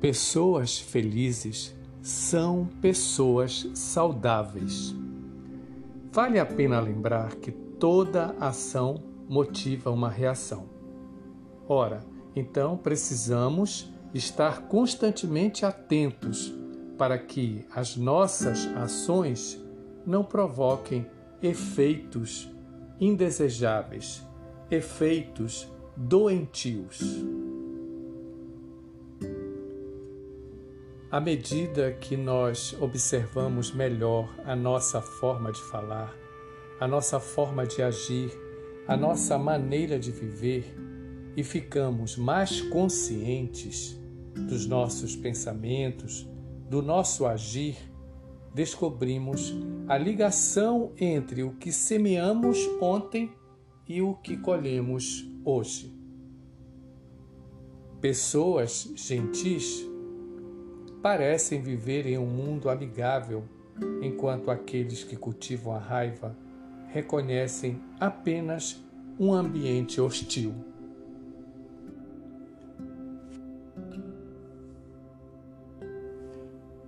Pessoas felizes são pessoas saudáveis. Vale a pena lembrar que toda ação motiva uma reação. Ora, então precisamos estar constantemente atentos para que as nossas ações não provoquem efeitos indesejáveis, efeitos doentios. À medida que nós observamos melhor a nossa forma de falar, a nossa forma de agir, a nossa maneira de viver e ficamos mais conscientes dos nossos pensamentos, do nosso agir, descobrimos a ligação entre o que semeamos ontem e o que colhemos hoje. Pessoas gentis parecem viver em um mundo amigável, enquanto aqueles que cultivam a raiva reconhecem apenas um ambiente hostil.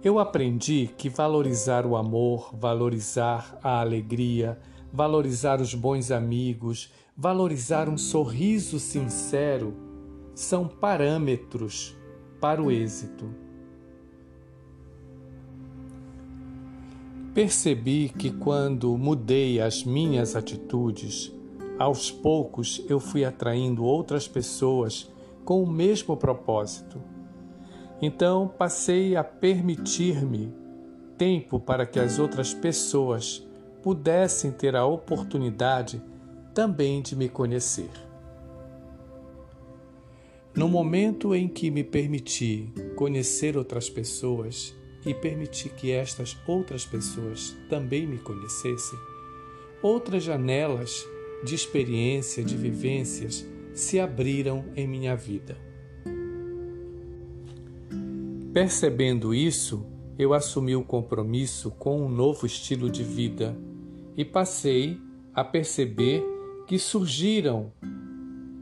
Eu aprendi que valorizar o amor, valorizar a alegria, valorizar os bons amigos, valorizar um sorriso sincero são parâmetros para o êxito. Percebi que quando mudei as minhas atitudes, aos poucos eu fui atraindo outras pessoas com o mesmo propósito então passei a permitir-me tempo para que as outras pessoas pudessem ter a oportunidade também de me conhecer. No momento em que me permiti conhecer outras pessoas e permiti que estas outras pessoas também me conhecessem, outras janelas de experiência, de vivências se abriram em minha vida. Percebendo isso, eu assumi o compromisso com um novo estilo de vida e passei a perceber que surgiram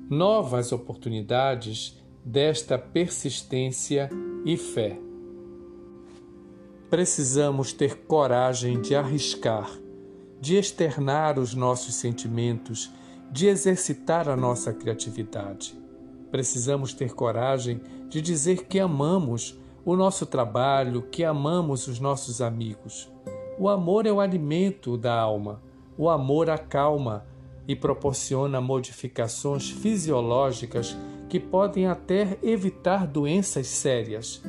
novas oportunidades desta persistência e fé. Precisamos ter coragem de arriscar, de externar os nossos sentimentos, de exercitar a nossa criatividade. Precisamos ter coragem de dizer que amamos o nosso trabalho, que amamos os nossos amigos. O amor é o alimento da alma. O amor acalma e proporciona modificações fisiológicas que podem até evitar doenças sérias.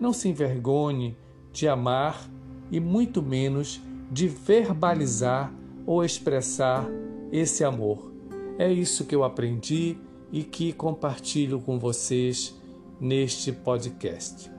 Não se envergonhe de amar e muito menos de verbalizar ou expressar esse amor. É isso que eu aprendi e que compartilho com vocês neste podcast.